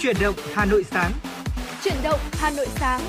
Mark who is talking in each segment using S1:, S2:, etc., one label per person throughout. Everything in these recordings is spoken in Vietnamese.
S1: Chuyển động Hà Nội sáng.
S2: Chuyển động Hà Nội sáng.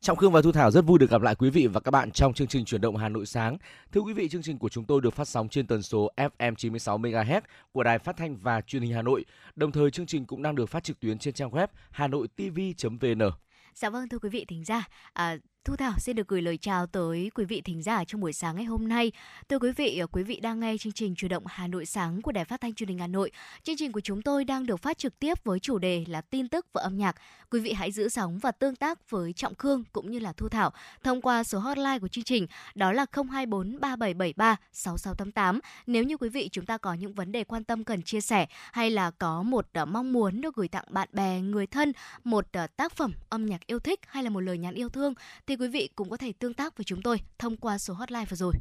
S3: Trọng Khương và Thu Thảo rất vui được gặp lại quý vị và các bạn trong chương trình Chuyển động Hà Nội sáng. Thưa quý vị, chương trình của chúng tôi được phát sóng trên tần số FM 96 MHz của Đài Phát thanh và Truyền hình Hà Nội. Đồng thời chương trình cũng đang được phát trực tuyến trên trang web hanoitv.vn.
S4: Dạ vâng thưa quý vị thính giả, à, Thu Thảo xin được gửi lời chào tới quý vị thính giả trong buổi sáng ngày hôm nay. Thưa quý vị, quý vị đang nghe chương trình Chủ động Hà Nội sáng của Đài Phát thanh Truyền hình Hà Nội. Chương trình của chúng tôi đang được phát trực tiếp với chủ đề là tin tức và âm nhạc. Quý vị hãy giữ sóng và tương tác với Trọng Khương cũng như là Thu Thảo thông qua số hotline của chương trình đó là 024 3773 6688. Nếu như quý vị chúng ta có những vấn đề quan tâm cần chia sẻ hay là có một ờ, mong muốn được gửi tặng bạn bè, người thân một ờ, tác phẩm âm nhạc yêu thích hay là một lời nhắn yêu thương thì quý vị cũng có thể tương tác với chúng tôi thông qua số hotline vừa rồi.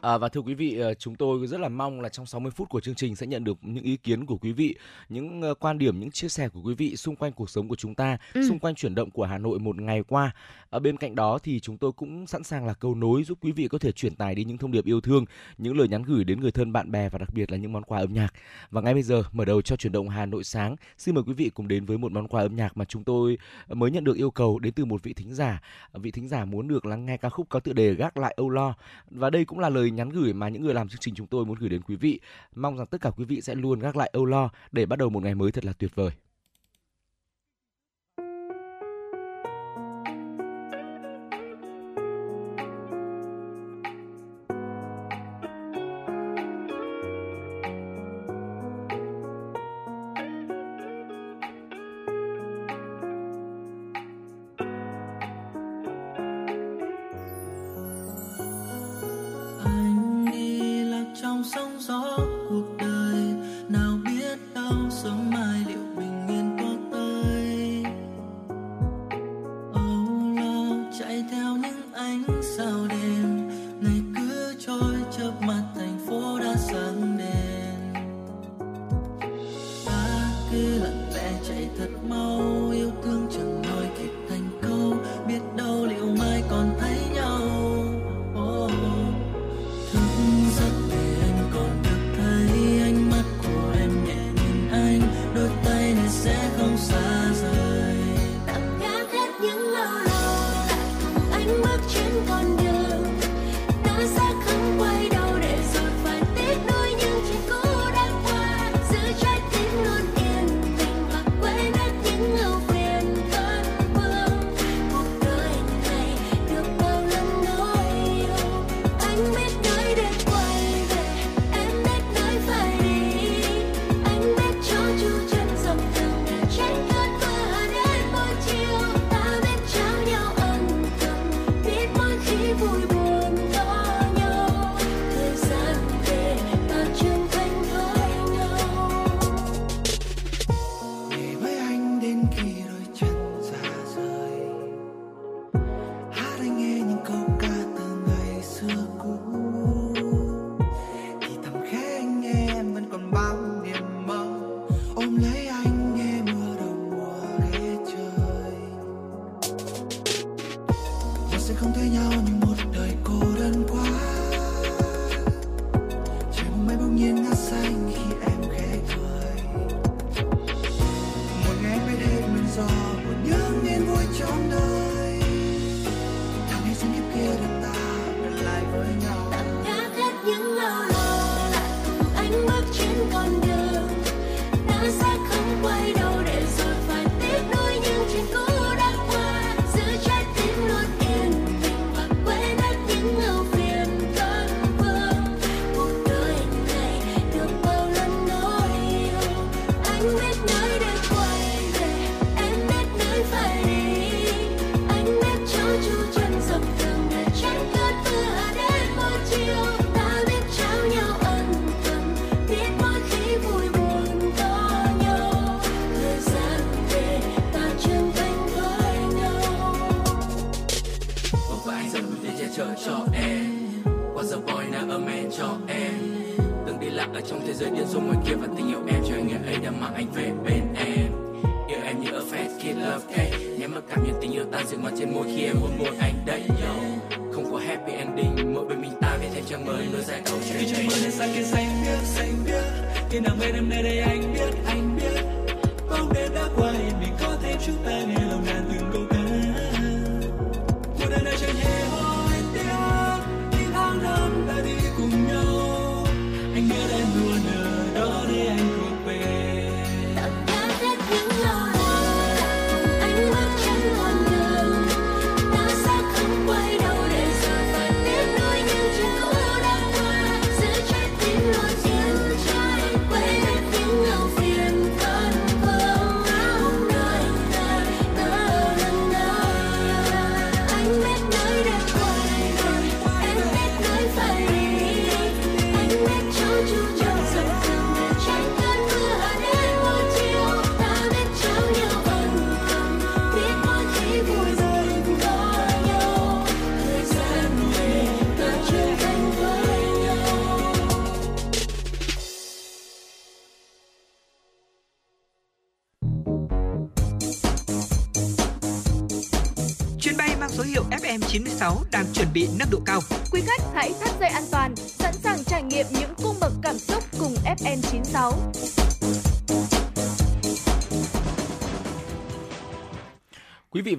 S3: À, và thưa quý vị, ờ, chúng tôi rất là mong là trong 60 phút của chương trình sẽ nhận được những ý kiến của quý vị, những ờ, quan điểm, những chia sẻ của quý vị xung quanh cuộc sống của chúng ta, ừ. xung quanh chuyển động của Hà Nội một ngày qua. Ở bên cạnh đó thì chúng tôi cũng sẵn sàng là cầu nối giúp quý vị có thể truyền tải đi những thông điệp yêu thương, những lời nhắn gửi đến người thân bạn bè và đặc biệt là những món quà âm nhạc. Và ngay bây giờ mở đầu cho chuyển động Hà Nội sáng, xin mời quý vị cùng đến với một món quà âm nhạc mà chúng tôi mới nhận được yêu cầu đến từ một vị thính giả. Vị thính giả muốn được lắng nghe ca khúc có tựa đề gác lại âu lo và đây cũng là lời nhắn gửi mà những người làm chương trình chúng tôi muốn gửi đến quý vị. Mong rằng tất cả quý vị sẽ luôn gác lại âu lo để bắt đầu một ngày mới thật là tuyệt vời.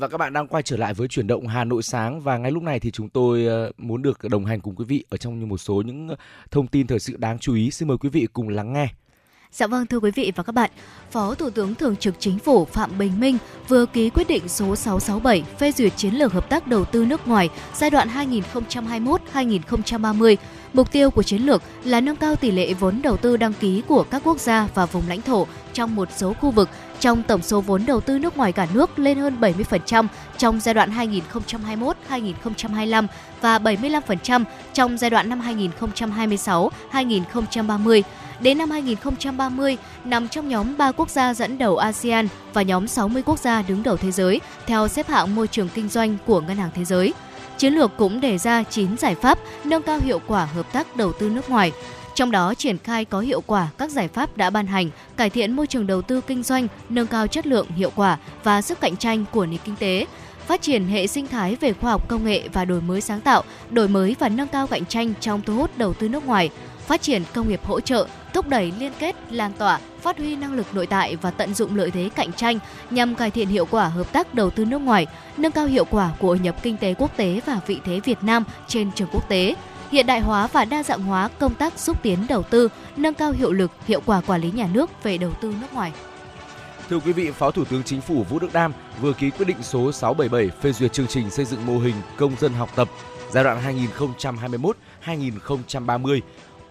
S5: Và các bạn đang quay trở lại với chuyển động Hà Nội sáng và ngay lúc này thì chúng tôi ờ, muốn được đồng hành cùng quý vị ở trong một số những ờ, thông tin thời sự đáng chú ý. Xin mời quý vị cùng lắng nghe.
S4: Dạ vâng thưa quý vị và các bạn, Phó Thủ tướng Thường trực Chính phủ Phạm Bình Minh vừa ký quyết định số 667 phê duyệt chiến lược hợp tác đầu tư nước ngoài giai đoạn 2021-2030. Mục tiêu của chiến lược là nâng cao tỷ lệ vốn đầu tư đăng ký của các quốc gia và vùng lãnh thổ trong một số khu vực trong tổng số vốn đầu tư nước ngoài cả nước lên hơn 70% trong giai đoạn 2021-2025 và 75% trong giai đoạn năm 2026-2030. Đến năm 2030, nằm trong nhóm 3 quốc gia dẫn đầu ASEAN và nhóm 60 quốc gia đứng đầu thế giới theo xếp hạng môi trường kinh doanh của Ngân hàng Thế giới. Chiến lược cũng đề ra 9 giải pháp nâng cao hiệu quả hợp tác đầu tư nước ngoài, trong đó triển khai có hiệu quả các giải pháp đã ban hành, cải thiện môi trường đầu tư kinh doanh, nâng cao chất lượng, hiệu quả và sức cạnh tranh của nền kinh tế, phát triển hệ sinh thái về khoa học công nghệ và đổi mới sáng tạo, đổi mới và nâng cao cạnh tranh trong thu hút đầu tư nước ngoài, phát triển công nghiệp hỗ trợ, thúc đẩy liên kết, lan tỏa, phát huy năng lực nội tại và tận dụng lợi thế cạnh tranh nhằm cải thiện hiệu quả hợp tác đầu tư nước ngoài, nâng cao hiệu quả của hội nhập kinh tế quốc tế và vị thế Việt Nam trên trường quốc tế hiện đại hóa và đa dạng hóa công tác xúc tiến đầu tư, nâng cao hiệu lực, hiệu quả quản lý nhà nước về đầu tư nước ngoài.
S5: Thưa quý vị, Phó Thủ tướng Chính phủ Vũ Đức Đam vừa ký quyết định số 677 phê duyệt chương trình xây dựng mô hình công dân học tập giai đoạn 2021-2030.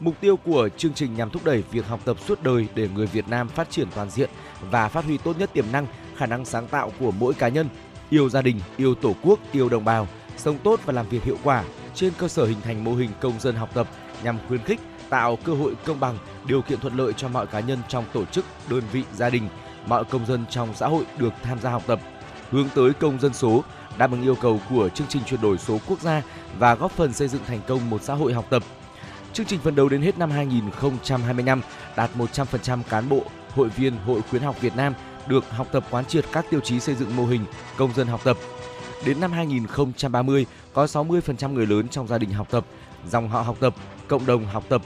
S5: Mục tiêu của chương trình nhằm thúc đẩy việc học tập suốt đời để người Việt Nam phát triển toàn diện và phát huy tốt nhất tiềm năng, khả năng sáng tạo của mỗi cá nhân, yêu gia đình, yêu tổ quốc, yêu đồng bào, sống tốt và làm việc hiệu quả trên cơ sở hình thành mô hình công dân học tập nhằm khuyến khích, tạo cơ hội công bằng, điều kiện thuận lợi cho mọi cá nhân trong tổ chức, đơn vị, gia đình, mọi công dân trong xã hội được tham gia học tập, hướng tới công dân số, đáp ứng yêu cầu của chương trình chuyển đổi số quốc gia và góp phần xây dựng thành công một xã hội học tập. Chương trình phấn đấu đến hết năm 2025 đạt 100% cán bộ, hội viên Hội khuyến học Việt Nam được học tập quán triệt các tiêu chí xây dựng mô hình công dân học tập. Đến năm 2030, có 60% người lớn trong gia đình học tập, dòng họ học tập, cộng đồng học tập,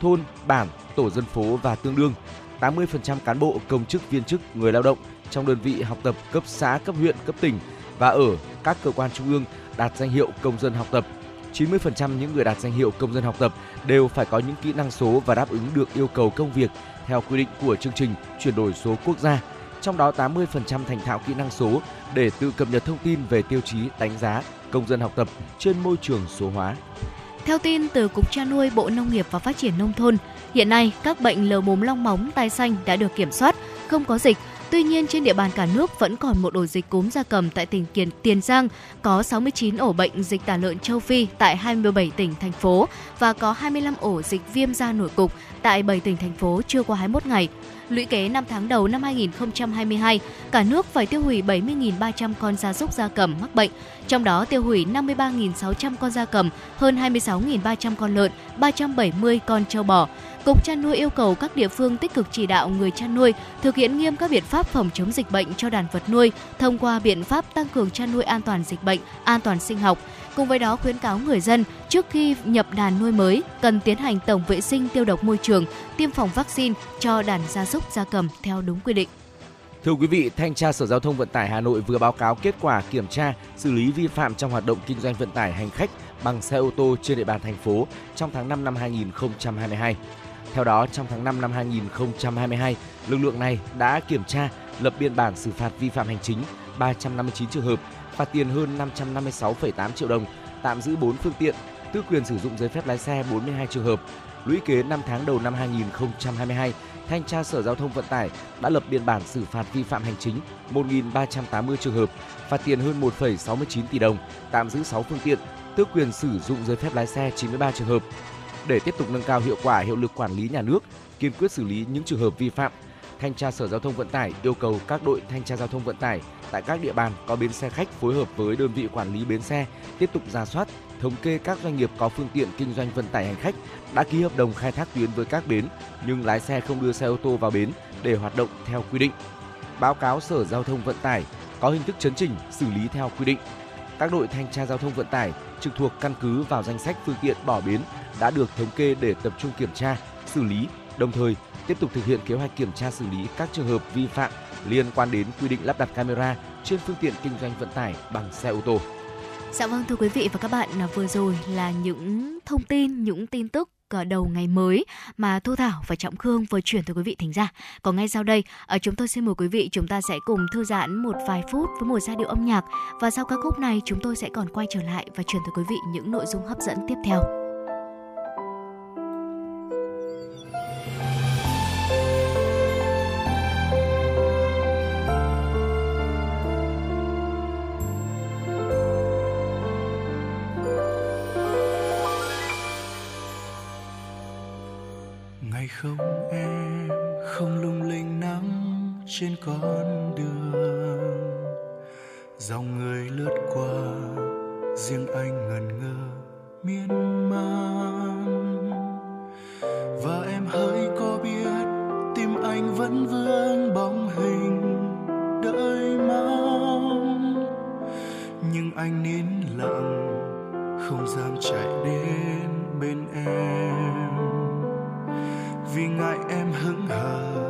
S5: thôn, bản, tổ dân phố và tương đương. 80% cán bộ, công chức, viên chức, người lao động trong đơn vị học tập cấp xã, cấp huyện, cấp tỉnh và ở các cơ quan trung ương đạt danh hiệu công dân học tập. 90% những người đạt danh hiệu công dân học tập đều phải có những kỹ năng số và đáp ứng được yêu cầu công việc theo quy định của chương trình chuyển đổi số quốc gia. Trong đó 80% thành thạo kỹ năng số để tự cập nhật thông tin về tiêu chí đánh giá công dân học tập trên môi trường số hóa.
S4: Theo tin từ Cục Chăn nuôi Bộ Nông nghiệp và Phát triển Nông thôn, hiện nay các bệnh lở mồm long móng tai xanh đã được kiểm soát, không có dịch. Tuy nhiên trên địa bàn cả nước vẫn còn một ổ dịch cúm gia cầm tại tỉnh Kiền Tiền Giang, có 69 ổ bệnh dịch tả lợn châu Phi tại 27 tỉnh thành phố và có 25 ổ dịch viêm da nổi cục tại 7 tỉnh thành phố chưa qua 21 ngày. Lũy kế 5 tháng đầu năm 2022, cả nước phải tiêu hủy 70.300 con gia súc gia cầm mắc bệnh, trong đó tiêu hủy 53.600 con gia cầm, hơn 26.300 con lợn, 370 con trâu bò. Cục chăn nuôi yêu cầu các địa phương tích cực chỉ đạo người chăn nuôi thực hiện nghiêm các biện pháp phòng chống dịch bệnh cho đàn vật nuôi thông qua biện pháp tăng cường chăn nuôi an toàn dịch bệnh, an toàn sinh học. Cùng với đó khuyến cáo người dân trước khi nhập đàn nuôi mới cần tiến hành tổng vệ sinh tiêu độc môi trường, tiêm phòng vaccine cho đàn gia súc gia cầm theo đúng quy định.
S5: Thưa quý vị, Thanh tra Sở Giao thông Vận tải Hà Nội vừa báo cáo kết quả kiểm tra xử lý vi phạm trong hoạt động kinh doanh vận tải hành khách bằng xe ô tô trên địa bàn thành phố trong tháng 5 năm 2022. Theo đó, trong tháng 5 năm 2022, lực lượng này đã kiểm tra, lập biên bản xử phạt vi phạm hành chính 359 trường hợp, phạt tiền hơn 556,8 triệu đồng, tạm giữ 4 phương tiện, tước quyền sử dụng giấy phép lái xe 42 trường hợp. Lũy kế 5 tháng đầu năm 2022, Thanh tra Sở Giao thông Vận tải đã lập biên bản xử phạt vi phạm hành chính 1.380 trường hợp, phạt tiền hơn 1,69 tỷ đồng, tạm giữ 6 phương tiện, tước quyền sử dụng giấy phép lái xe 93 trường hợp. Để tiếp tục nâng cao hiệu quả hiệu lực quản lý nhà nước, kiên quyết xử lý những trường hợp vi phạm, Thanh tra Sở Giao thông Vận tải yêu cầu các đội thanh tra giao thông vận tải tại các địa bàn có bến xe khách phối hợp với đơn vị quản lý bến xe tiếp tục ra soát, thống kê các doanh nghiệp có phương tiện kinh doanh vận tải hành khách đã ký hợp đồng khai thác tuyến với các bến nhưng lái xe không đưa xe ô tô vào bến để hoạt động theo quy định. Báo cáo Sở Giao thông Vận tải có hình thức chấn chỉnh xử lý theo quy định. Các đội thanh tra giao thông vận tải trực thuộc căn cứ vào danh sách phương tiện bỏ bến đã được thống kê để tập trung kiểm tra, xử lý, đồng thời tiếp tục thực hiện kế hoạch kiểm tra xử lý các trường hợp vi phạm liên quan đến quy định lắp đặt camera trên phương tiện kinh doanh vận tải bằng xe ô tô.
S4: Dạ vâng thưa quý vị và các bạn, à, vừa rồi là những thông tin, những tin tức đầu ngày mới mà Thu Thảo và Trọng Khương vừa chuyển tới quý vị thính giả. Còn ngay sau đây, ở chúng tôi xin mời quý vị chúng ta sẽ cùng thư giãn một vài phút với một giai điệu âm nhạc và sau ca khúc này chúng tôi sẽ còn quay trở lại và chuyển tới quý vị những nội dung hấp dẫn tiếp theo.
S6: Con đường. Dòng người lướt qua, riêng anh ngần ngơ, miên man. Và em hỡi có biết, tim anh vẫn vương bóng hình, đợi mong. Nhưng anh nín lặng, không dám chạy đến bên em. Vì ngại em hững hờ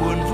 S6: buồn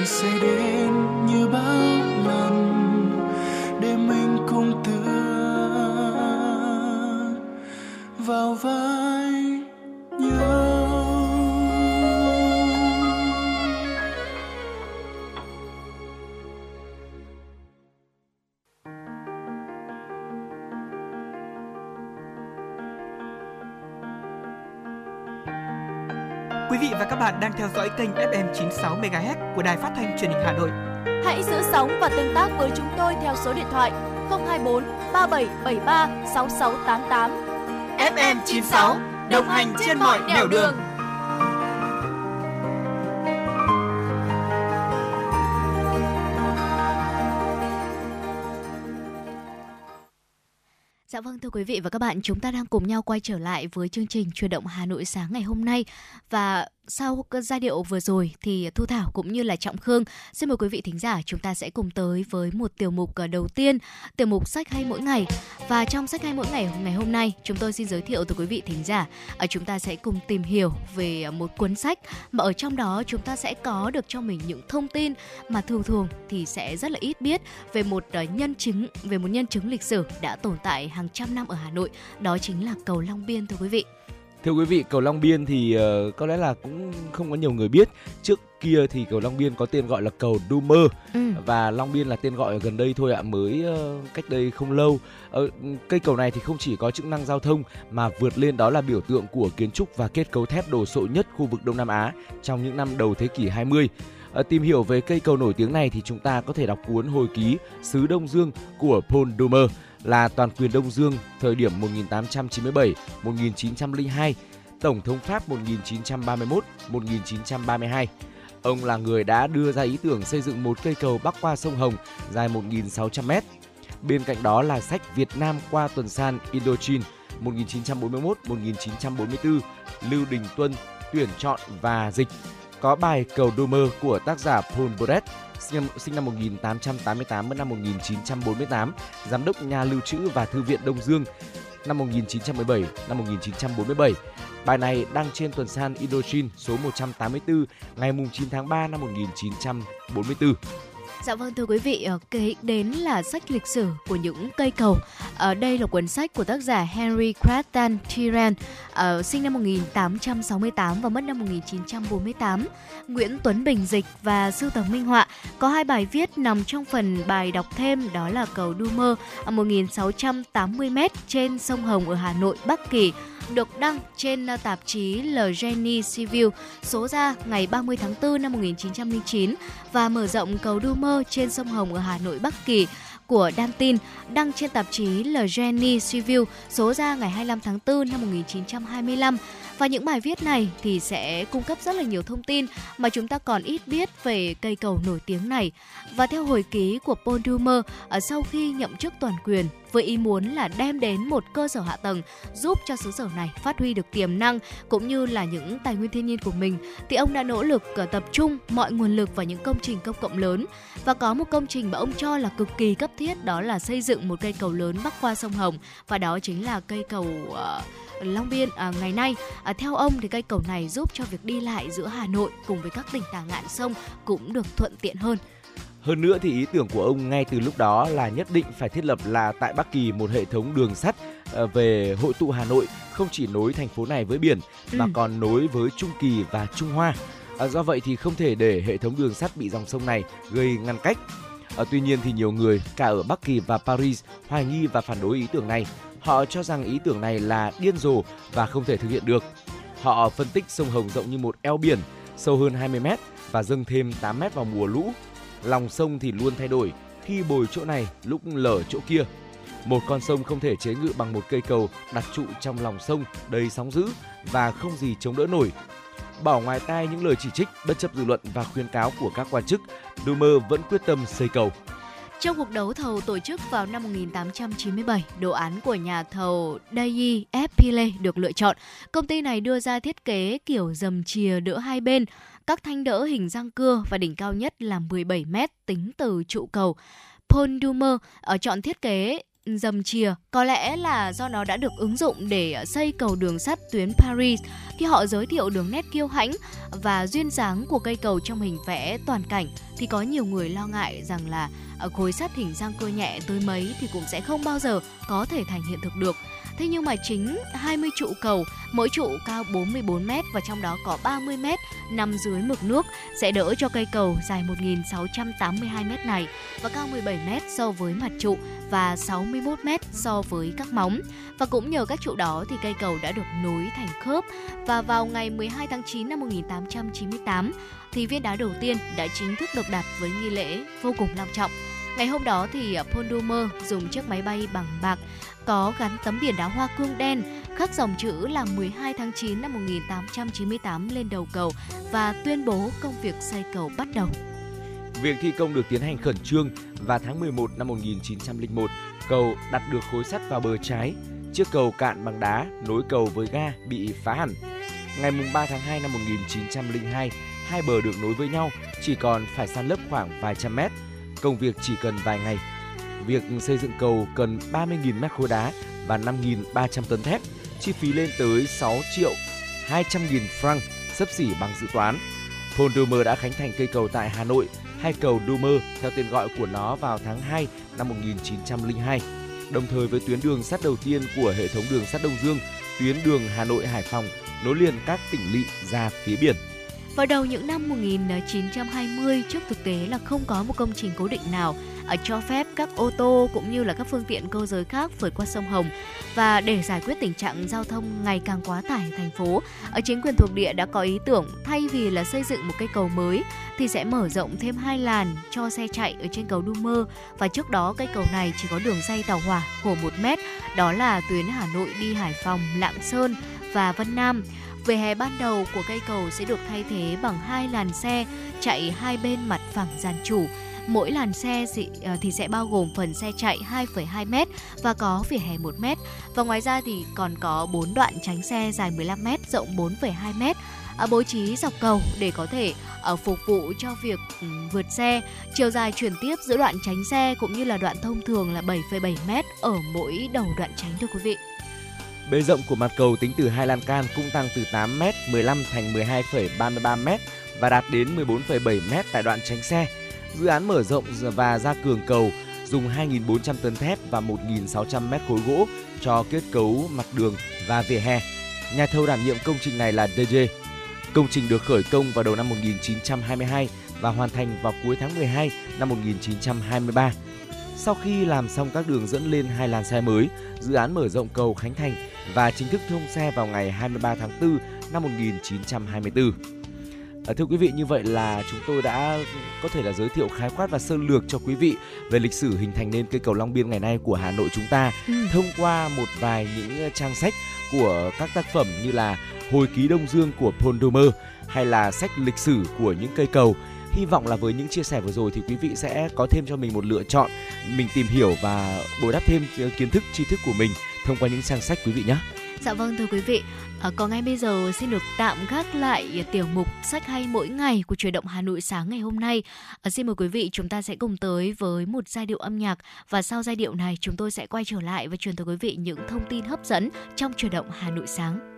S6: ngày sẽ đến như bao lần để mình cùng
S1: tươi đang theo dõi kênh FM 96 MHz của Đài Phát thanh Truyền hình Hà Nội.
S2: Hãy giữ sóng và tương tác với chúng tôi theo số điện thoại 024 3773 6688.
S1: FM 96 đồng hành trên mọi nẻo đường.
S4: Dạ vâng thưa quý vị và các bạn, chúng ta đang cùng nhau quay trở lại với chương trình Truyền động Hà Nội sáng ngày hôm nay và sau giai điệu vừa rồi thì Thu Thảo cũng như là Trọng Khương xin mời quý vị thính giả chúng ta sẽ cùng tới với một tiểu mục ờ, đầu tiên, tiểu mục sách hay mỗi ngày. Và trong sách hay mỗi ngày ngày hôm nay, chúng tôi xin giới thiệu tới quý vị thính giả, ở chúng ta sẽ cùng tìm hiểu về ờ, một cuốn sách mà ở trong đó chúng ta sẽ có được cho mình những thông tin mà thường thường thì sẽ rất là ít biết về một nhân chứng về một nhân chứng lịch sử đã tồn tại hàng trăm năm ở Hà Nội, đó chính là cầu Long Biên thưa quý vị.
S5: Thưa quý vị, cầu Long Biên thì ờ, có lẽ là cũng không có nhiều người biết. Trước kia thì cầu Long Biên có tên gọi là cầu Dumer
S4: Ừ.
S5: và Long Biên là tên gọi gần đây thôi ạ, mới ờ, cách đây không lâu. Ờ, cây cầu này thì không chỉ có chức năng giao thông mà vượt lên đó là biểu tượng của kiến trúc và kết cấu thép đồ sộ nhất khu vực Đông Nam Á trong những năm đầu thế kỷ 20. Ờ, tìm hiểu về cây cầu nổi tiếng này thì chúng ta có thể đọc cuốn hồi ký Sứ Đông Dương của Paul Dumer là toàn quyền Đông Dương thời điểm 1897-1902, Tổng thống Pháp 1931-1932. Ông là người đã đưa ra ý tưởng xây dựng một cây cầu bắc qua sông Hồng dài 1.600 m. Bên cạnh đó là sách Việt Nam qua tuần san Indochine 1941-1944, Lưu Đình Tuân tuyển chọn và dịch. Có bài Cầu Domer của tác giả Paul Boret sinh năm, sinh năm 1888 đến năm 1948, giám đốc nhà lưu trữ và thư viện Đông Dương năm 1917 năm 1947. Bài này đăng trên tuần san Indochine số 184 ngày 9 tháng 3 năm 1944.
S4: Dạ vâng thưa quý vị, ờ, kể kế đến là sách lịch sử của những cây cầu. Ở đây là cuốn sách của tác giả Henry Crattan Tiran, ờ, sinh năm 1868 và mất năm 1948. Nguyễn Tuấn Bình dịch và sưu tầm minh họa. Có hai bài viết nằm trong phần bài đọc thêm đó là cầu Dumer ở 1680 m trên sông Hồng ở Hà Nội, Bắc Kỳ được đăng trên ờ, tạp chí Le Genie Civil số ra ngày 30 tháng 4 năm 1909 và mở rộng cầu Dumer trên sông Hồng ở Hà Nội, Bắc Kỳ của Dantin đăng trên tạp chí Le Genie Civil số ra ngày 25 tháng 4 năm 1925 và những bài viết này thì sẽ cung cấp rất là nhiều thông tin mà chúng ta còn ít biết về cây cầu nổi tiếng này. Và theo hồi ký của Paul Dumer, ở ờ, sau khi nhậm chức toàn quyền với ý muốn là đem đến một cơ sở hạ tầng giúp cho xứ sở này phát huy được tiềm năng cũng như là những tài nguyên thiên nhiên của mình thì ông đã nỗ lực ờ, tập trung mọi nguồn lực vào những công trình công cộng lớn và có một công trình mà ông cho là cực kỳ cấp thiết đó là xây dựng một cây cầu lớn bắc qua sông Hồng và đó chính là cây cầu uh, Long Biên à, ngày nay à, theo ông thì cây cầu này giúp cho việc đi lại giữa Hà Nội cùng với các tỉnh tả ngạn sông cũng được thuận tiện hơn
S5: Hơn nữa thì ý tưởng của ông ngay từ lúc đó là nhất định phải thiết lập là tại Bắc Kỳ một hệ thống đường sắt ờ, về hội tụ Hà Nội không chỉ nối thành phố này với biển mà
S4: Ừ.
S5: còn nối với Trung Kỳ và Trung Hoa. À, do vậy thì không thể để hệ thống đường sắt bị dòng sông này gây ngăn cách. À, tuy nhiên thì nhiều người cả ở Bắc Kỳ và Paris hoài nghi và phản đối ý tưởng này. Họ cho rằng ý tưởng này là điên rồ và không thể thực hiện được. Họ phân tích sông Hồng rộng như một eo biển, sâu hơn 20 mét và dâng thêm 8 mét vào mùa lũ. Lòng sông thì luôn thay đổi, khi bồi chỗ này lúc lở chỗ kia. Một con sông không thể chế ngự bằng một cây cầu đặt trụ trong lòng sông đầy sóng dữ và không gì chống đỡ nổi. Bỏ ngoài tai những lời chỉ trích, bất chấp dư luận và khuyên cáo của các quan chức, Dumer vẫn quyết tâm xây cầu.
S4: Trong cuộc đấu thầu tổ chức vào năm 1897, đồ án của nhà thầu Dayi F. Pile được lựa chọn. Công ty này đưa ra thiết kế kiểu dầm chìa đỡ hai bên, các thanh đỡ hình răng cưa và đỉnh cao nhất là 17 mét tính từ trụ cầu. Paul Dumer ở ờ, chọn thiết kế dầm chìa có lẽ là do nó đã được ứng dụng để à, xây cầu đường sắt tuyến Paris khi họ giới thiệu đường nét kiêu hãnh và duyên dáng của cây cầu trong hình vẽ toàn cảnh, thì có nhiều người lo ngại rằng là à, khối sắt hình răng cưa nhẹ tới mấy thì cũng sẽ không bao giờ có thể thành hiện thực được. Thế nhưng mà chính 20 trụ cầu, mỗi trụ cao 44 m và trong đó có 30 m nằm dưới mực nước sẽ đỡ cho cây cầu dài 1.682 m này và cao 17 m so với mặt trụ và 61 m so với các móng. Và cũng nhờ các trụ đó thì cây cầu đã được nối thành khớp và vào ngày 12 tháng 9 năm 1898 thì viên đá đầu tiên đã chính thức được đặt với nghi lễ vô cùng long trọng. Ngày hôm đó thì à, Paul Dumer dùng chiếc máy bay bằng bạc có gắn tấm biển đá hoa cương đen khắc dòng chữ là 12 tháng 9 năm 1898 lên đầu cầu và tuyên bố công việc xây cầu bắt đầu.
S5: Việc thi công được tiến hành khẩn trương và tháng 11 năm 1901, cầu đặt được khối sắt vào bờ trái. Chiếc cầu cạn bằng đá nối cầu với ga bị phá hẳn. Ngày 3 tháng 2 năm 1902, hai bờ được nối với nhau, chỉ còn phải san lấp khoảng vài trăm mét. Công việc chỉ cần vài ngày. Việc xây dựng cầu cần 30.000 mét khối đá và 5.300 tấn thép, chi phí lên tới 6 triệu 200.000 franc, sấp xỉ bằng dự toán. Paul Dumer đã khánh thành cây cầu tại Hà Nội, hay cầu Dumer theo tên gọi của nó vào tháng 2 năm 1902. Đồng thời với tuyến đường sắt đầu tiên của hệ thống đường sắt Đông Dương, tuyến đường Hà Nội Hải Phòng nối liền các tỉnh lỵ ra phía biển.
S4: Vào đầu những năm 1920, trước thực tế là không có một công trình cố định nào ở cho phép các ô tô cũng như là các phương tiện cơ giới khác vượt qua sông Hồng và để giải quyết tình trạng giao thông ngày càng quá tải ở thành phố, ở chính quyền thuộc địa đã có ý tưởng thay vì là xây dựng một cây cầu mới thì sẽ mở rộng thêm hai làn cho xe chạy ở trên cầu Dumer và trước đó cây cầu này chỉ có đường dây tàu hỏa khổ 1 mét, đó là tuyến Hà Nội đi Hải Phòng, Lạng Sơn và Vân Nam. Vỉa hè ban đầu của cây cầu sẽ được thay thế bằng hai làn xe chạy hai bên mặt phẳng giàn chủ. Mỗi làn xe ờ, thì sẽ bao gồm phần xe chạy 2,2 m và có vỉa hè 1 m. Và ngoài ra thì còn có 4 đoạn tránh xe dài 15 m, rộng 4,2 m à, bố trí dọc cầu để có thể ở phục vụ cho việc ừ, vượt xe. Chiều dài chuyển tiếp giữa đoạn tránh xe cũng như là đoạn thông thường là 7,7 m ở mỗi đầu đoạn tránh thưa quý vị.
S5: Bề rộng của mặt cầu tính từ hai lan can cũng tăng từ 8m 15 thành 12,33m và đạt đến 14,7m tại đoạn tránh xe. Dự án mở rộng và gia cường cầu dùng 2.400 tấn thép và 1.600 mét khối gỗ cho kết cấu mặt đường và vỉa hè. Nhà thầu đảm nhiệm công trình này là DG. Công trình được khởi công vào đầu năm 1922 và hoàn thành vào cuối tháng 12 năm 1923. Sau khi làm xong các đường dẫn lên hai làn xe mới, dự án mở rộng cầu Khánh Thành và chính thức thông xe vào ngày 23 tháng 4 năm 1924. À, thưa quý vị, như vậy là chúng tôi đã có thể là giới thiệu khái quát và sơ lược cho quý vị về lịch sử hình thành nên cây cầu Long Biên ngày nay của Hà Nội chúng ta ừ. thông qua một vài những trang sách của các tác phẩm như là Hồi ký Đông Dương của Paul Domer hay là sách lịch sử của những cây cầu hy vọng là với những chia sẻ vừa rồi thì quý vị sẽ có thêm cho mình một lựa chọn mình tìm hiểu và bồi đắp thêm ờ, kiến thức tri thức của mình thông qua những trang sách quý vị nhé
S4: Dạ vâng thưa quý vị, à, còn ngay bây giờ xin được tạm gác lại tiểu mục sách hay mỗi ngày của truyền động Hà Nội sáng ngày hôm nay. À, xin mời quý vị chúng ta sẽ cùng tới với một giai điệu âm nhạc và sau giai điệu này chúng tôi sẽ quay trở lại và truyền tới quý vị những thông tin hấp dẫn trong truyền động Hà Nội sáng.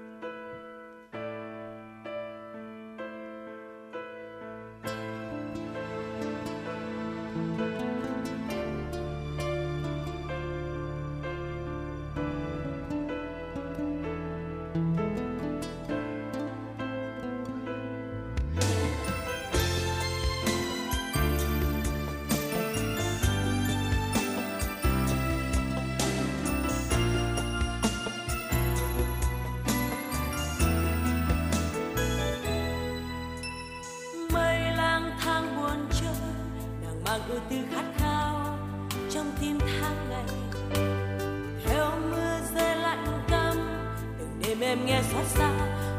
S7: khát khao trong tim tháng ngày. Theo mưa rơi lạnh căm từng đêm em nghe xót xa,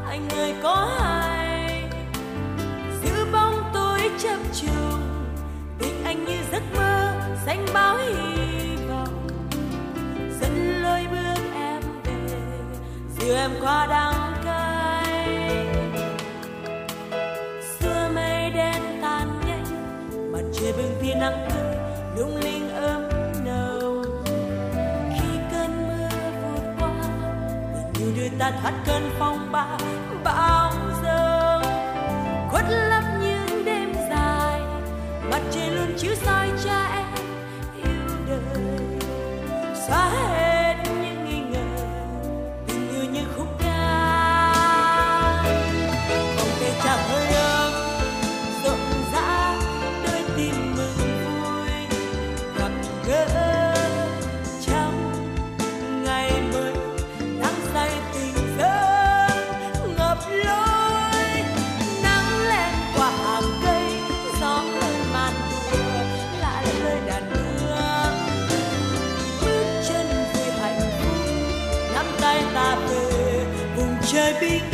S7: anh ơi có ai? Giữ bóng tối chập chờn, tình anh như giấc mơ xanh báo hy vọng. Dẫn lối bước em về dìu em qua đắng trời bừng tia nắng tươi lung linh ấm nồng. Khi cơn mưa vượt qua, tình yêu đưa ta thoát cơn phong ba bão
S8: Ai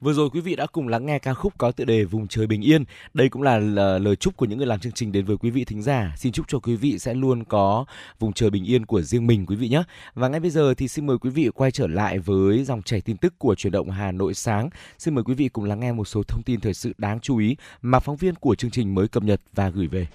S5: Vừa rồi quý vị đã cùng lắng nghe ca khúc có tựa đề Vùng trời bình yên. Đây cũng là lời chúc của những người làm chương trình đến với quý vị thính giả. Xin chúc cho quý vị sẽ luôn có vùng trời bình yên của riêng mình quý vị nhé. Và ngay bây giờ thì xin mời quý vị quay trở lại với dòng chảy tin tức của chuyển động Hà Nội sáng. Xin mời quý vị cùng lắng nghe một số thông tin thời sự đáng chú ý mà phóng viên của chương trình mới cập nhật và gửi về.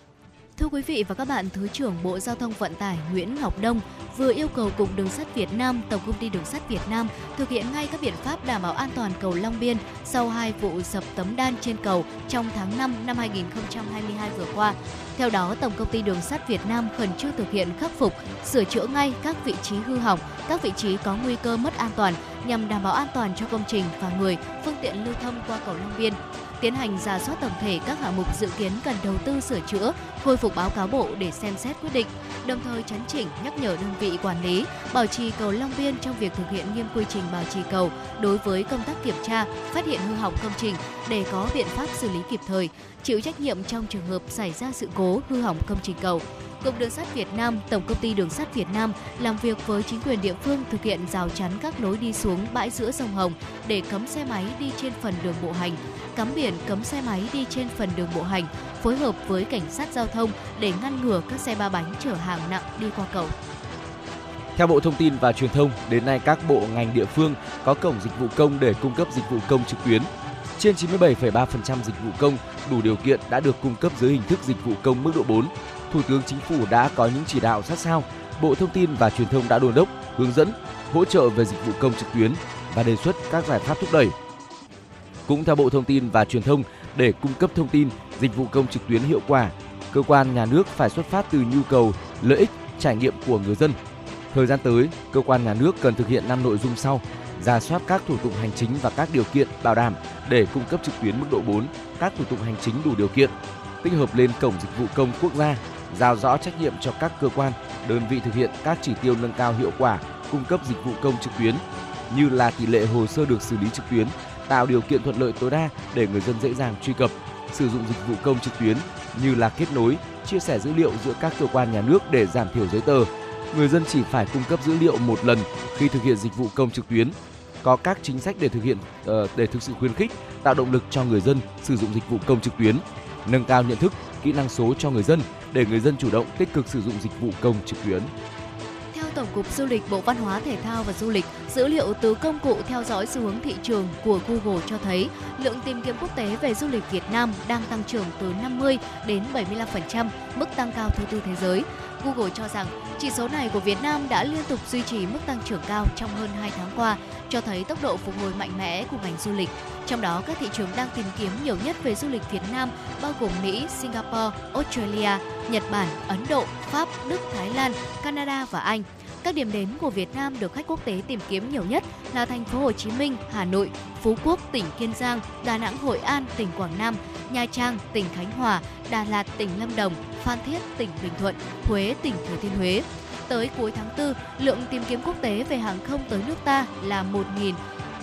S4: Thưa quý vị và các bạn, Thứ trưởng Bộ Giao thông Vận tải Nguyễn Ngọc Đông vừa yêu cầu Cục Đường sắt Việt Nam, Tổng công ty Đường sắt Việt Nam thực hiện ngay các biện pháp đảm bảo an toàn cầu Long Biên sau hai vụ sập tấm đan trên cầu trong tháng 5 năm 2022 vừa qua. Theo đó, Tổng công ty Đường sắt Việt Nam khẩn trương thực hiện khắc phục, sửa chữa ngay các vị trí hư hỏng, các vị trí có nguy cơ mất an toàn nhằm đảm bảo an toàn cho công trình và người, phương tiện lưu thông qua cầu Long Biên tiến hành giả soát tổng thể các hạng mục dự kiến cần đầu tư sửa chữa, khôi phục báo cáo bộ để xem xét quyết định, đồng thời chấn chỉnh nhắc nhở đơn vị quản lý bảo trì cầu Long Biên trong việc thực hiện nghiêm quy trình bảo trì cầu đối với công tác kiểm tra, phát hiện hư hỏng công trình để có biện pháp xử lý kịp thời, chịu trách nhiệm trong trường hợp xảy ra sự cố hư hỏng công trình cầu. Cục Đường sắt Việt Nam, Tổng công ty Đường sắt Việt Nam làm việc với chính quyền địa phương thực hiện rào chắn các lối đi xuống bãi giữa sông Hồng để cấm xe máy đi trên phần đường bộ hành, cắm biển cấm xe máy đi trên phần đường bộ hành, phối hợp với cảnh sát giao thông để ngăn ngừa các xe ba bánh chở hàng nặng đi qua cầu.
S5: Theo Bộ Thông tin và Truyền thông, đến nay các bộ ngành địa phương có cổng dịch vụ công để cung cấp dịch vụ công trực tuyến. Trên 97,3% dịch vụ công đủ điều kiện đã được cung cấp dưới hình thức dịch vụ công mức độ 4. Thủ tướng Chính phủ đã có những chỉ đạo sát sao. Bộ Thông tin và Truyền thông đã đôn đốc, hướng dẫn, hỗ trợ về dịch vụ công trực tuyến và đề xuất các giải pháp thúc đẩy. Cũng theo Bộ Thông tin và Truyền thông, để cung cấp thông tin, dịch vụ công trực tuyến hiệu quả, cơ quan nhà nước phải xuất phát từ nhu cầu, lợi ích, trải nghiệm của người dân. Thời gian tới, cơ quan nhà nước cần thực hiện 5 nội dung sau: ra soát các thủ tục hành chính và các điều kiện bảo đảm để cung cấp trực tuyến mức độ 4, các thủ tục hành chính đủ điều kiện, tích hợp lên cổng dịch vụ công quốc gia, giao rõ trách nhiệm cho các cơ quan, đơn vị thực hiện các chỉ tiêu nâng cao hiệu quả cung cấp dịch vụ công trực tuyến như là tỷ lệ hồ sơ được xử lý trực tuyến, tạo điều kiện thuận lợi tối đa để người dân dễ dàng truy cập, sử dụng dịch vụ công trực tuyến như là kết nối, chia sẻ dữ liệu giữa các cơ quan nhà nước để giảm thiểu giấy tờ. Người dân chỉ phải cung cấp dữ liệu một lần khi thực hiện dịch vụ công trực tuyến. Có các chính sách để thực hiện ờ, để thực sự khuyến khích, tạo động lực cho người dân sử dụng dịch vụ công trực tuyến, nâng cao nhận thức, kỹ năng số cho người dân để người dân chủ động tích cực sử dụng dịch vụ công trực tuyến.
S4: Theo Tổng cục Du lịch Bộ Văn hóa Thể thao và Du lịch, dữ liệu từ công cụ theo dõi xu hướng thị trường của Google cho thấy lượng tìm kiếm quốc tế về du lịch Việt Nam đang tăng trưởng từ 50 đến 75%, mức tăng cao thứ tư thế giới. Google cho rằng chỉ số này của Việt Nam đã liên tục duy trì mức tăng trưởng cao trong hơn 2 tháng qua, cho thấy tốc độ phục hồi mạnh mẽ của ngành du lịch. Trong đó, các thị trường đang tìm kiếm nhiều nhất về du lịch Việt Nam bao gồm Mỹ, Singapore, Australia, Nhật Bản, Ấn Độ, Pháp, Đức, Thái Lan, Canada và Anh. Các điểm đến của Việt Nam được khách quốc tế tìm kiếm nhiều nhất là thành phố Hồ Chí Minh, Hà Nội, Phú Quốc, tỉnh Kiên Giang, Đà Nẵng, Hội An, tỉnh Quảng Nam, Nha Trang, tỉnh Khánh Hòa, Đà Lạt, tỉnh Lâm Đồng, Phan Thiết, tỉnh Bình Thuận, Huế, tỉnh Thừa Thiên Huế. Tới cuối tháng 4, lượng tìm kiếm quốc tế về hàng không tới nước ta là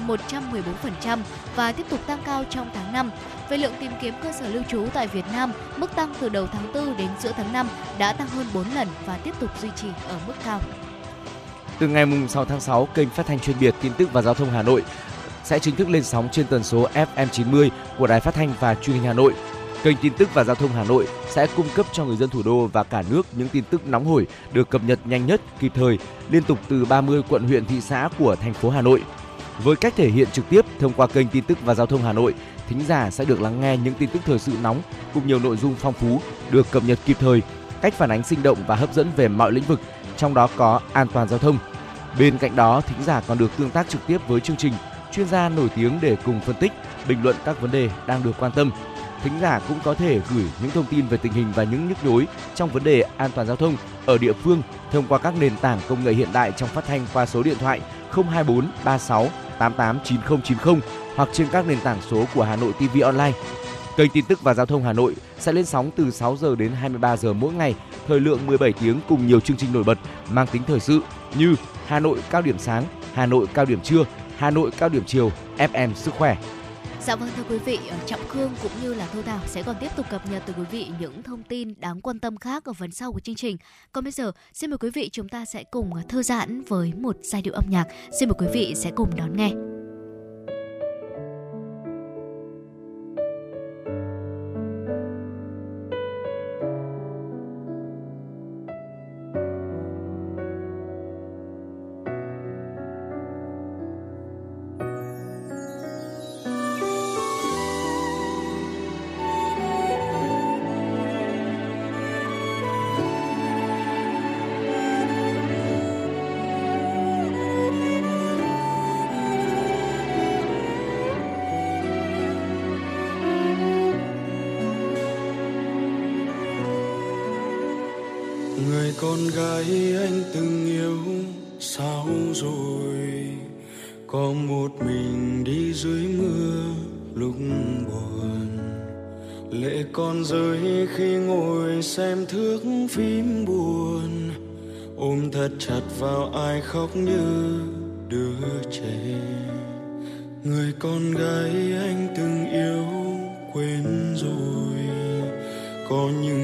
S4: 1.114% và tiếp tục tăng cao trong tháng 5. Về lượng tìm kiếm cơ sở lưu trú tại Việt Nam, mức tăng từ đầu tháng 4 đến giữa tháng 5 đã tăng hơn 4 lần và tiếp tục duy trì ở mức cao.
S5: Từ ngày 6 tháng 6, kênh phát thanh chuyên biệt tin tức và giao thông Hà Nội sẽ chính thức lên sóng trên tần số FM 90 của Đài Phát thanh và Truyền hình Hà Nội. Kênh tin tức và giao thông Hà Nội sẽ cung cấp cho người dân thủ đô và cả nước những tin tức nóng hổi được cập nhật nhanh nhất, kịp thời, liên tục từ 30 quận huyện thị xã của thành phố Hà Nội. Với cách thể hiện trực tiếp thông qua kênh tin tức và giao thông Hà Nội, thính giả sẽ được lắng nghe những tin tức thời sự nóng cùng nhiều nội dung phong phú được cập nhật kịp thời, cách phản ánh sinh động và hấp dẫn về mọi lĩnh vực, trong đó có an toàn giao thông. Bên cạnh đó, thính giả còn được tương tác trực tiếp với chương trình, chuyên gia nổi tiếng để cùng phân tích, bình luận các vấn đề đang được quan tâm. Thính giả cũng có thể gửi những thông tin về tình hình và những nhức nhối trong vấn đề an toàn giao thông ở địa phương thông qua các nền tảng công nghệ hiện đại trong phát thanh qua số điện thoại 024 36 88 9090 hoặc trên các nền tảng số của Hà Nội TV Online. Kênh tin tức và giao thông Hà Nội sẽ lên sóng từ 6 giờ đến 23 giờ mỗi ngày, thời lượng 17 tiếng cùng nhiều chương trình nổi bật mang tính thời sự như Hà Nội cao điểm sáng, Hà Nội cao điểm trưa, Hà Nội cao điểm chiều, FM sức khỏe.
S4: Dạ vâng thưa quý vị, ờ, Trọng Khương cũng như là Thu Thảo sẽ còn tiếp tục cập nhật từ quý vị những thông tin đáng quan tâm khác ở phần sau của chương trình. Còn bây giờ, xin mời quý vị chúng ta sẽ cùng ờ, thư giãn với một giai điệu âm nhạc. Xin mời quý vị sẽ cùng đón nghe.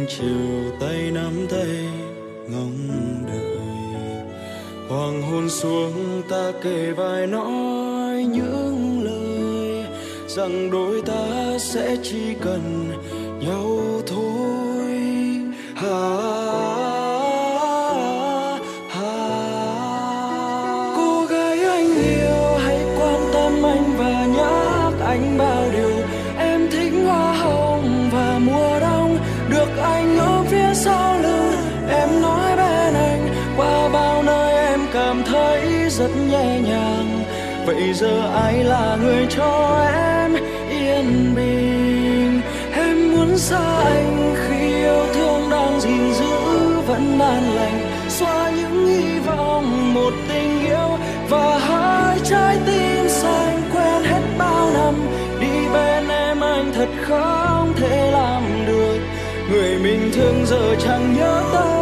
S6: chiều tay nắm tay ngóng đợi. Hoàng hôn xuống ta kể vài nói những lời rằng đôi ta sẽ chỉ cần nhau thôi. Hãy vậy giờ ai là người cho em yên bình? Em muốn xa anh khi yêu thương đang gìn giữ vẫn an lành. Xóa những hy vọng, một tình yêu và hai trái tim xanh quen hết bao năm. Đi bên em anh thật không thể làm được. Người mình thương giờ chẳng nhớ tới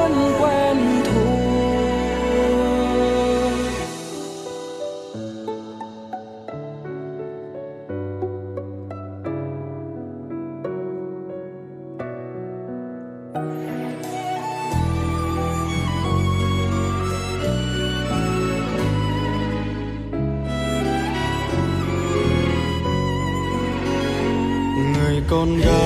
S6: con gái.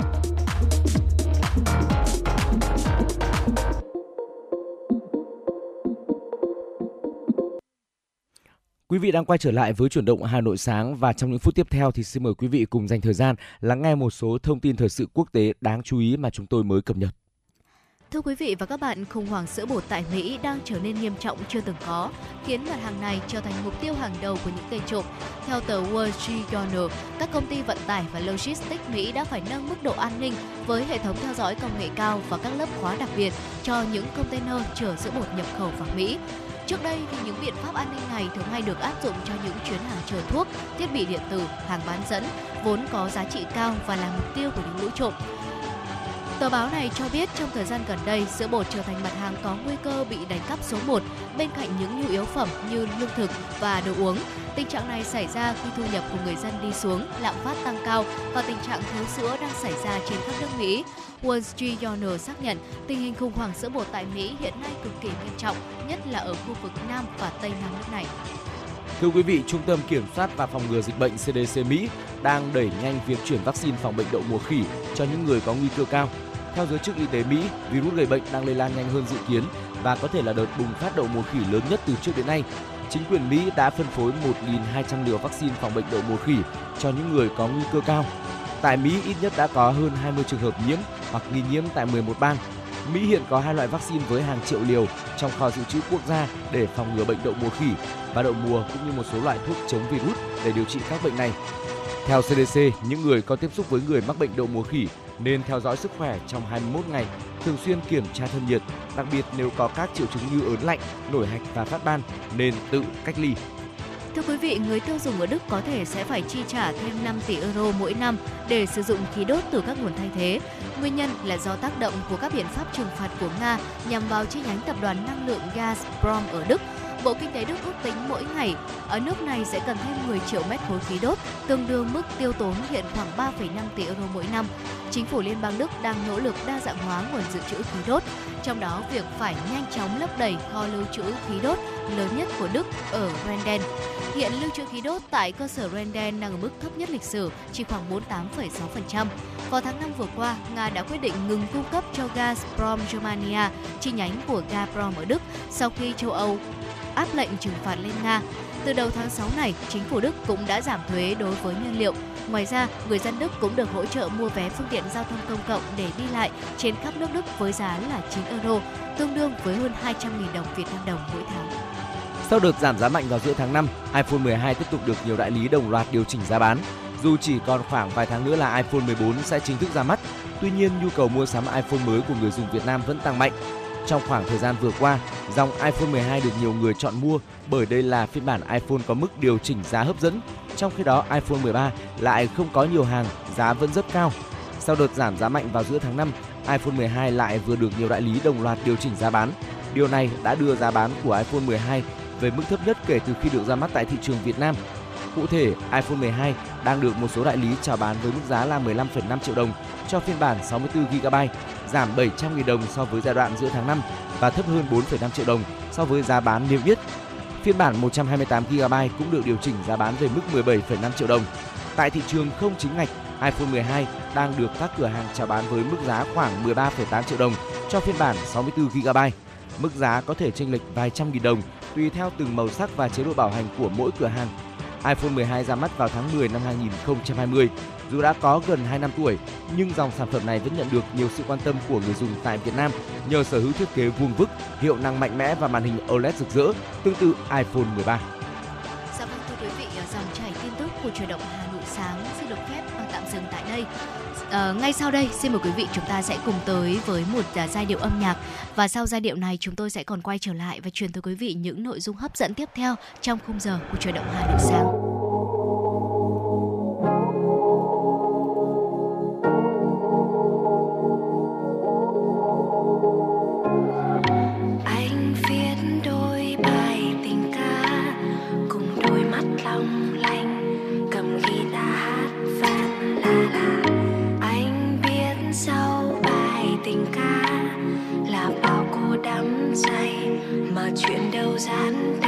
S5: Quý vị đang quay trở lại với chuyển động Hà Nội sáng và trong những phút tiếp theo thì xin mời quý vị cùng dành thời gian lắng nghe một số thông tin thời sự quốc tế đáng chú ý mà chúng tôi mới cập nhật.
S4: Thưa quý vị và các bạn, khủng hoảng sữa bột tại Mỹ đang trở nên nghiêm trọng chưa từng có, khiến mặt hàng này trở thành mục tiêu hàng đầu của những tên trộm. Theo tờ Wall Street Journal, các công ty vận tải và logistics Mỹ đã phải nâng mức độ an ninh với hệ thống theo dõi công nghệ cao và các lớp khóa đặc biệt cho những container chở sữa bột nhập khẩu vào Mỹ. Trước đây thì những biện pháp an ninh này thường hay được áp dụng cho những chuyến hàng chở thuốc, thiết bị điện tử, hàng bán dẫn vốn có giá trị cao và là mục tiêu của những lũ trộm. Tờ báo này cho biết trong thời gian gần đây, sữa bột trở thành mặt hàng có nguy cơ bị đánh cắp số 1 bên cạnh những nhu yếu phẩm như lương thực và đồ uống. Tình trạng này xảy ra khi thu nhập của người dân đi xuống, lạm phát tăng cao và tình trạng thiếu sữa đang xảy ra trên khắp nước Mỹ. Wall Street Journal xác nhận tình hình khủng hoảng sữa bột tại Mỹ hiện nay cực kỳ nghiêm trọng, nhất là ở khu vực Nam và Tây Nam nước này.
S5: Thưa quý vị, Trung tâm Kiểm soát và Phòng ngừa Dịch bệnh CDC Mỹ đang đẩy nhanh việc chuyển vaccine phòng bệnh đậu mùa khỉ cho những người có nguy cơ cao. Theo giới chức y tế Mỹ, virus gây bệnh đang lây lan nhanh hơn dự kiến và có thể là đợt bùng phát đậu mùa khỉ lớn nhất từ trước đến nay. Chính quyền Mỹ đã phân phối 1.200 liều vaccine phòng bệnh đậu mùa khỉ cho những người có nguy cơ cao. Tại Mỹ, ít nhất đã có hơn 20 trường hợp nhiễm hoặc nghi nhiễm tại 11 bang. Mỹ hiện có hai loại vaccine với hàng triệu liều trong kho dự trữ quốc gia để phòng ngừa bệnh đậu mùa khỉ và đậu mùa cũng như một số loại thuốc chống virus để điều trị các bệnh này. Theo CDC, những người có tiếp xúc với người mắc bệnh đậu mùa khỉ nên theo dõi sức khỏe trong 21 ngày, thường xuyên kiểm tra thân nhiệt, đặc biệt nếu có các triệu chứng như ớn lạnh, nổi hạch và phát ban nên tự cách ly.
S4: Thưa quý vị, người tiêu dùng ở Đức có thể sẽ phải chi trả thêm 5 tỷ euro mỗi năm để sử dụng khí đốt từ các nguồn thay thế. Nguyên nhân là do tác động của các biện pháp trừng phạt của Nga nhằm vào chi nhánh tập đoàn năng lượng Gazprom ở Đức. Bộ Kinh tế Đức ước tính mỗi ngày ở nước này sẽ cần thêm 10 triệu mét khối khí đốt, tương đương mức tiêu tốn hiện khoảng 3,5 tỷ euro mỗi năm. Chính phủ Liên bang Đức đang nỗ lực đa dạng hóa nguồn dự trữ khí đốt, trong đó việc phải nhanh chóng lấp đầy kho lưu trữ khí đốt lớn nhất của Đức ở Renden. Hiện lưu trữ khí đốt tại cơ sở Renden đang ở mức thấp nhất lịch sử, chỉ khoảng 48,6%. Vào tháng 5 vừa qua, Nga đã quyết định ngừng cung cấp cho Gazprom Germania, chi nhánh của Gazprom ở Đức, sau khi châu Âu áp lệnh trừng phạt lên Nga. Từ đầu tháng 6 này, chính phủ Đức cũng đã giảm thuế đối với nhiên liệu. Ngoài ra, người dân Đức cũng được hỗ trợ mua vé phương tiện giao thông công cộng để đi lại trên khắp nước Đức với giá là 9 euro, tương đương với hơn 200.000 đồng Việt Nam đồng mỗi tháng.
S5: Sau đợt giảm giá mạnh vào giữa tháng 5, iPhone 12 tiếp tục được nhiều đại lý đồng loạt điều chỉnh giá bán. Dù chỉ còn khoảng vài tháng nữa là iPhone 14 sẽ chính thức ra mắt, tuy nhiên nhu cầu mua sắm iPhone mới của người dùng Việt Nam vẫn tăng mạnh. Trong khoảng thời gian vừa qua, dòng iPhone 12 được nhiều người chọn mua bởi đây là phiên bản iPhone có mức điều chỉnh giá hấp dẫn. Trong khi đó, iPhone 13 lại không có nhiều hàng, giá vẫn rất cao. Sau đợt giảm giá mạnh vào giữa tháng 5, iPhone 12 lại vừa được nhiều đại lý đồng loạt điều chỉnh giá bán. Điều này đã đưa giá bán của iPhone 12 về mức thấp nhất kể từ khi được ra mắt tại thị trường Việt Nam. Cụ thể, iPhone 12 đang được một số đại lý chào bán với mức giá là 15,5 triệu đồng cho phiên bản 64GB, giảm 700.000 đồng so với giai đoạn giữa tháng 5 và thấp hơn 4,5 triệu đồng so với giá bán niêm yết. Phiên bản 128GB cũng được điều chỉnh giá bán về mức 17,5 triệu đồng. Tại thị trường không chính ngạch, iPhone 12 đang được các cửa hàng chào bán với mức giá khoảng 13,8 triệu đồng cho phiên bản 64GB. Mức giá có thể chênh lệch vài trăm nghìn đồng tùy theo từng màu sắc và chế độ bảo hành của mỗi cửa hàng. iPhone 12 ra mắt vào tháng 10 năm 2020. Dù đã có gần 2 năm tuổi, nhưng dòng sản phẩm này vẫn nhận được nhiều sự quan tâm của người dùng tại Việt Nam nhờ sở hữu thiết kế vuông vức, hiệu năng mạnh mẽ và màn hình OLED rực rỡ, tương tự iPhone 13.
S4: Dạ vâng thưa quý vị, à, dòng chảy tin tức của truyền động Hà Nội sáng xin được phép tạm dừng tại đây. À, ngay sau đây, xin mời quý vị chúng ta sẽ cùng tới với một à, giai điệu âm nhạc và sau giai điệu này chúng tôi sẽ còn quay trở lại và truyền tới quý vị những nội dung hấp dẫn tiếp theo trong khung giờ của truyền động Hà Nội sáng.
S8: Chuyện đâu giản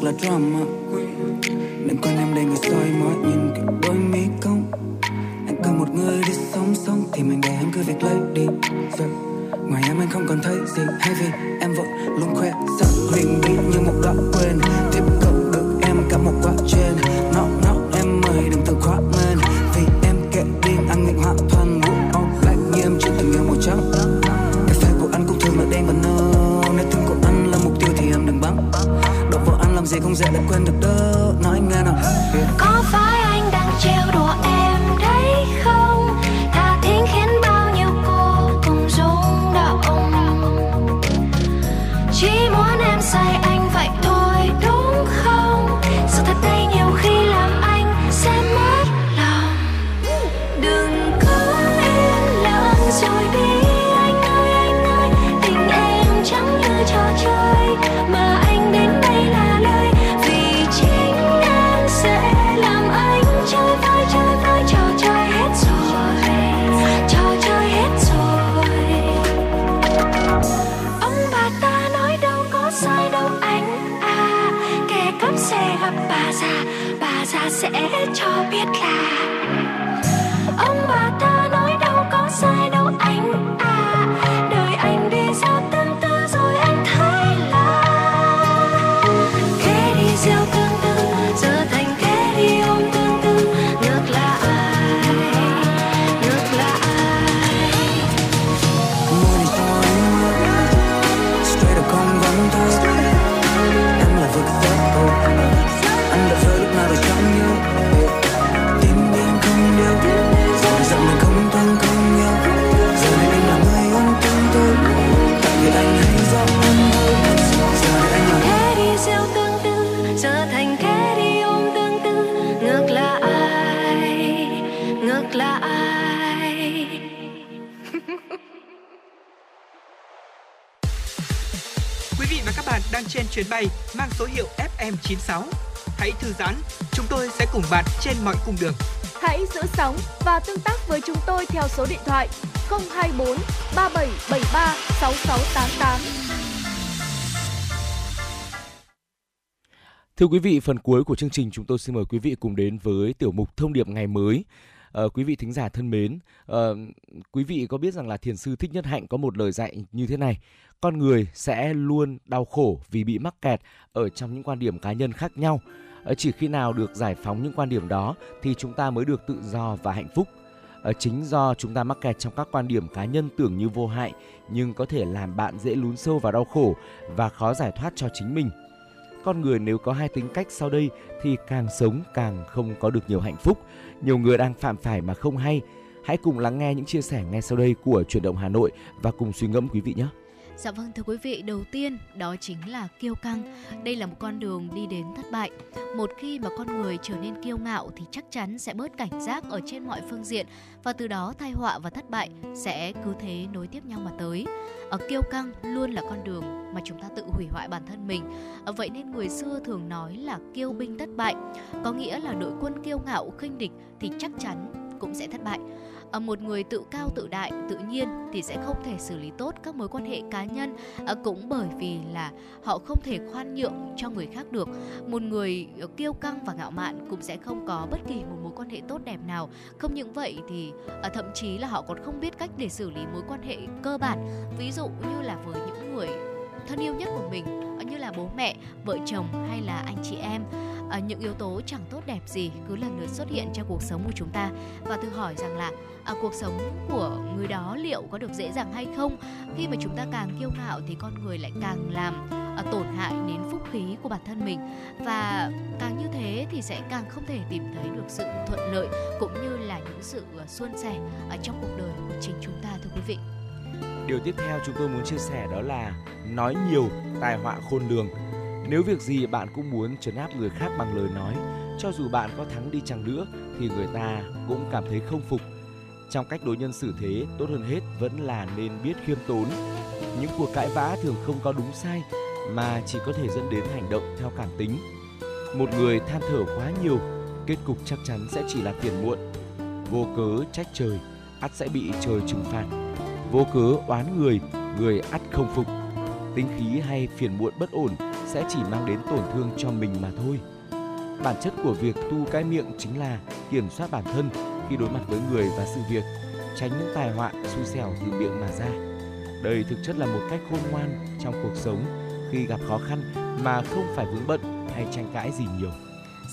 S3: là drama. Đừng quên em đây người soi mói, nhìn cái đôi mi cong. Anh cần một người đi sống sống Thì mình để em cứ việc lấy đi. Yeah. Ngoài em anh không còn thấy gì Hay vì em vội luôn khoe sắc mình đi như một đoạn quên.
S1: FM96. Hãy thư giãn, chúng tôi sẽ cùng bạn trên mọi cung đường.
S2: Hãy giữ sóng và tương tác với chúng tôi theo số điện thoại 024 3773 6688.
S5: Thưa quý vị, phần cuối của chương trình chúng tôi xin mời quý vị cùng đến với tiểu mục thông điệp ngày mới. Ờ, quý vị thính giả thân mến, ờ, quý vị có biết rằng là thiền sư Thích Nhất Hạnh có một lời dạy như thế này: con người sẽ luôn đau khổ vì bị mắc kẹt ở trong những quan điểm cá nhân khác nhau. Ờ, chỉ khi nào được giải phóng những quan điểm đó thì chúng ta mới được tự do và hạnh phúc. Ờ, chính do chúng ta mắc kẹt trong các quan điểm cá nhân tưởng như vô hại nhưng có thể làm bạn dễ lún sâu vào đau khổ và khó giải thoát cho chính mình con người nếu có hai tính cách sau đây thì càng sống càng không có được nhiều hạnh phúc. Nhiều người đang phạm phải mà không hay. Hãy cùng lắng nghe những chia sẻ ngay sau đây của chuyển động Hà Nội và cùng suy ngẫm quý vị nhé.
S4: Dạ vâng thưa quý vị, đầu tiên đó chính là kiêu căng. Đây là một con đường đi đến thất bại. Một khi mà con người trở nên kiêu ngạo thì chắc chắn sẽ bớt cảnh giác ở trên mọi phương diện và từ đó tai họa và thất bại sẽ cứ thế nối tiếp nhau mà tới. Ở kiêu căng luôn là con đường mà chúng ta tự hủy hoại bản thân mình. Ở vậy nên người xưa thường nói là kiêu binh thất bại, có nghĩa là đội quân kiêu ngạo khinh địch thì chắc chắn cũng sẽ thất bại một người tự cao tự đại, tự nhiên thì sẽ không thể xử lý tốt các mối quan hệ cá nhân à, cũng bởi vì là họ không thể khoan nhượng cho người khác được. Một người ờ, kiêu căng và ngạo mạn cũng sẽ không có bất kỳ một mối quan hệ tốt đẹp nào. Không những vậy thì à, thậm chí là họ còn không biết cách để xử lý mối quan hệ cơ bản. Ví dụ như là với những người thân yêu nhất của mình như là bố mẹ vợ chồng hay là anh chị em. À, những yếu tố chẳng tốt đẹp gì cứ lần lượt xuất hiện trong cuộc sống của chúng ta. Và tự hỏi rằng là à, cuộc sống của người đó liệu có được dễ dàng hay không? Khi mà chúng ta càng kiêu ngạo thì con người lại càng làm à, tổn hại đến phúc khí của bản thân mình. Và càng như thế thì sẽ càng không thể tìm thấy được sự thuận lợi cũng như là những sự xuân suôn sẻ ở trong cuộc đời của chính chúng ta thưa quý vị.
S5: Điều tiếp theo chúng tôi muốn chia sẻ đó là nói nhiều tai họa khôn lường. Nếu việc gì bạn cũng muốn trấn áp người khác bằng lời nói, cho dù bạn có thắng đi chăng nữa thì người ta cũng cảm thấy không phục. Trong cách đối nhân xử thế, tốt hơn hết vẫn là nên biết khiêm tốn. Những cuộc cãi vã thường không có đúng sai mà chỉ có thể dẫn đến hành động theo cảm tính. Một người than thở quá nhiều, kết cục chắc chắn sẽ chỉ là phiền muộn. Vô cớ trách trời, ắt sẽ bị trời trừng phạt. Vô cớ oán người, người ắt không phục. Tính khí hay phiền muộn bất ổn sẽ chỉ mang đến tổn thương cho mình mà thôi. Bản chất của việc tu cái miệng chính là kiểm soát bản thân khi đối mặt với người và sự việc, tránh những tai họa xui xẻo từ miệng mà ra. Đây thực chất là một cách khôn ngoan trong cuộc sống khi gặp khó khăn mà không phải vướng bận hay tranh cãi gì nhiều.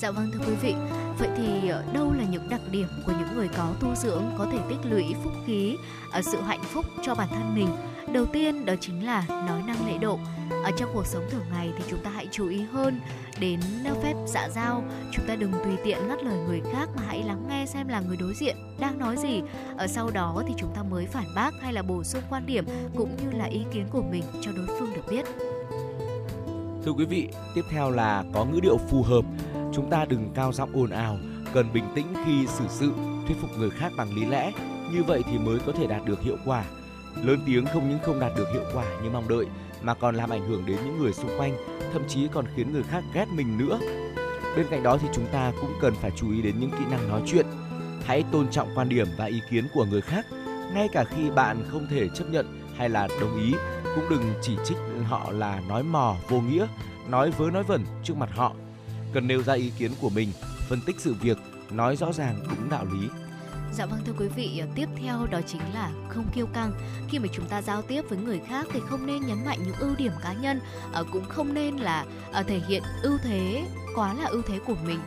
S4: Dạ vâng thưa quý vị, vậy thì ờ, đâu là những đặc điểm của những người có tu dưỡng có thể tích lũy phúc khí, ở sự hạnh phúc cho bản thân mình? Đầu tiên đó chính là nói năng lễ độ. Ở trong cuộc sống thường ngày thì chúng ta hãy chú ý hơn đến ờ, phép xã giao. Chúng ta đừng tùy tiện ngắt lời người khác mà hãy lắng nghe xem là người đối diện đang nói gì. Ở sau đó thì chúng ta mới phản bác hay là bổ sung quan điểm cũng như là ý kiến của mình cho đối phương được biết.
S5: Thưa quý vị, tiếp theo là có ngữ điệu phù hợp. Chúng ta đừng cao giọng ồn ào, cần bình tĩnh khi xử sự, thuyết phục người khác bằng lý lẽ. Như vậy thì mới có thể đạt được hiệu quả. Lớn tiếng không những không đạt được hiệu quả như mong đợi mà còn làm ảnh hưởng đến những người xung quanh, thậm chí còn khiến người khác ghét mình nữa. Bên cạnh đó thì chúng ta cũng cần phải chú ý đến những kỹ năng nói chuyện. Hãy tôn trọng quan điểm và ý kiến của người khác, ngay cả khi bạn không thể chấp nhận hay là đồng ý, cũng đừng chỉ trích họ là nói mò vô nghĩa, nói vớ nói vẩn trước mặt họ. Cần nêu ra ý kiến của mình, phân tích sự việc, nói rõ ràng đúng đạo lý.
S4: Dạ vâng thưa quý vị, tiếp theo đó chính là không kiêu căng. Khi mà chúng ta giao tiếp với người khác thì không nên nhấn mạnh những ưu điểm cá nhân, ờ, cũng không nên là ờ, thể hiện ưu thế quá là ưu thế của mình.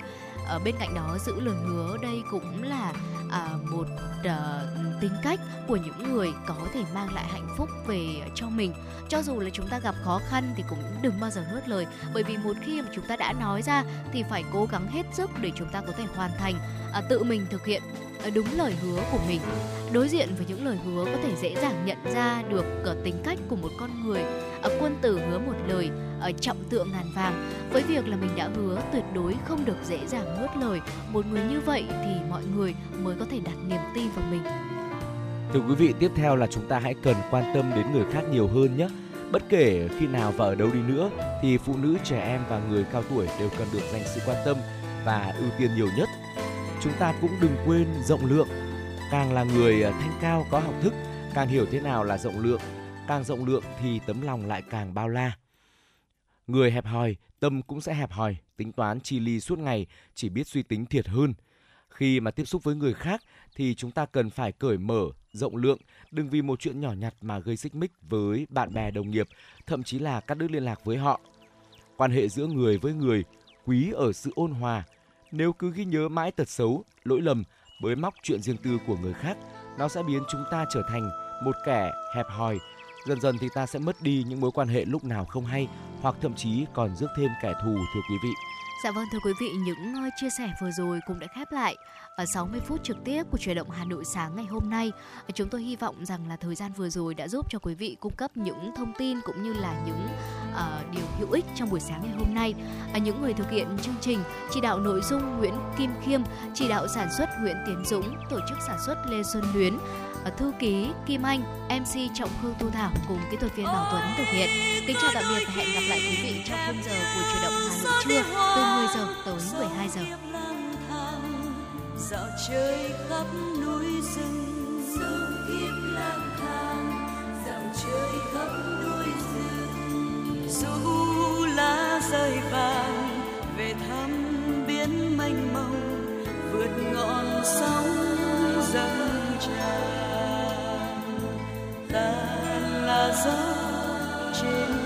S4: Ở bên cạnh đó giữ lời hứa đây cũng là à, một à, tính cách của những người có thể mang lại hạnh phúc về cho mình. Cho dù là chúng ta gặp khó khăn thì cũng đừng bao giờ nuốt lời, bởi vì một khi mà chúng ta đã nói ra thì phải cố gắng hết sức để chúng ta có thể hoàn thành, à, tự mình thực hiện à, đúng lời hứa của mình đối diện với những lời hứa có thể dễ dàng nhận ra được ờ, tính cách của một con người à, quân tử hứa một lời ở trọng tượng ngàn vàng với việc là mình đã hứa tuyệt đối không được dễ dàng nuốt lời một người như vậy thì mọi người mới có thể đặt niềm tin vào mình
S5: Thưa quý vị, tiếp theo là chúng ta hãy cần quan tâm đến người khác nhiều hơn nhé. Bất kể khi nào và ở đâu đi nữa thì phụ nữ, trẻ em và người cao tuổi đều cần được dành sự quan tâm và ưu tiên nhiều nhất. Chúng ta cũng đừng quên rộng lượng. Càng là người à, thanh cao có học thức, càng hiểu thế nào là rộng lượng, càng rộng lượng thì tấm lòng lại càng bao la. Người hẹp hòi, tâm cũng sẽ hẹp hòi, tính toán chi ly suốt ngày, chỉ biết suy tính thiệt hơn. Khi mà tiếp xúc với người khác thì chúng ta cần phải cởi mở, rộng lượng, đừng vì một chuyện nhỏ nhặt mà gây xích mích với bạn bè đồng nghiệp, thậm chí là cắt đứt liên lạc với họ. Quan hệ giữa người với người quý ở sự ôn hòa. Nếu cứ ghi nhớ mãi tật xấu, lỗi lầm, bới móc chuyện riêng tư của người khác, nó sẽ biến chúng ta trở thành một kẻ hẹp hòi. Dần dần thì ta sẽ mất đi những mối quan hệ lúc nào không hay hoặc thậm chí còn rước thêm kẻ thù thưa quý vị.
S4: Dạ vâng thưa quý vị, những ờ, chia sẻ vừa rồi cũng đã khép lại ở 60 phút trực tiếp của chuyển động Hà Nội sáng ngày hôm nay. Chúng tôi hy vọng rằng là thời gian vừa rồi đã giúp cho quý vị cung cấp những thông tin cũng như là những uh, điều hữu ích trong buổi sáng ngày hôm nay. À, những người thực hiện chương trình chỉ đạo nội dung Nguyễn Kim Khiêm, chỉ đạo sản xuất Nguyễn Tiến Dũng, tổ chức sản xuất Lê Xuân Luyến, Ờ, thư ký Kim Anh, MC Trọng Khương Tu Thảo cùng kỹ thuật viên Bảo Tuấn thực hiện. Kính chào tạm biệt và hẹn gặp lại quý vị trong khung giờ của chủ động Hà Nội trưa từ 10 giờ tới 12 giờ.
S8: dạo chơi khắp núi rừng dấu kiếp lang thang dạo chơi khắp núi rừng dù lá rơi vàng về thăm biển mênh mông vượt ngọn sóng dâng tràn ta là gió trên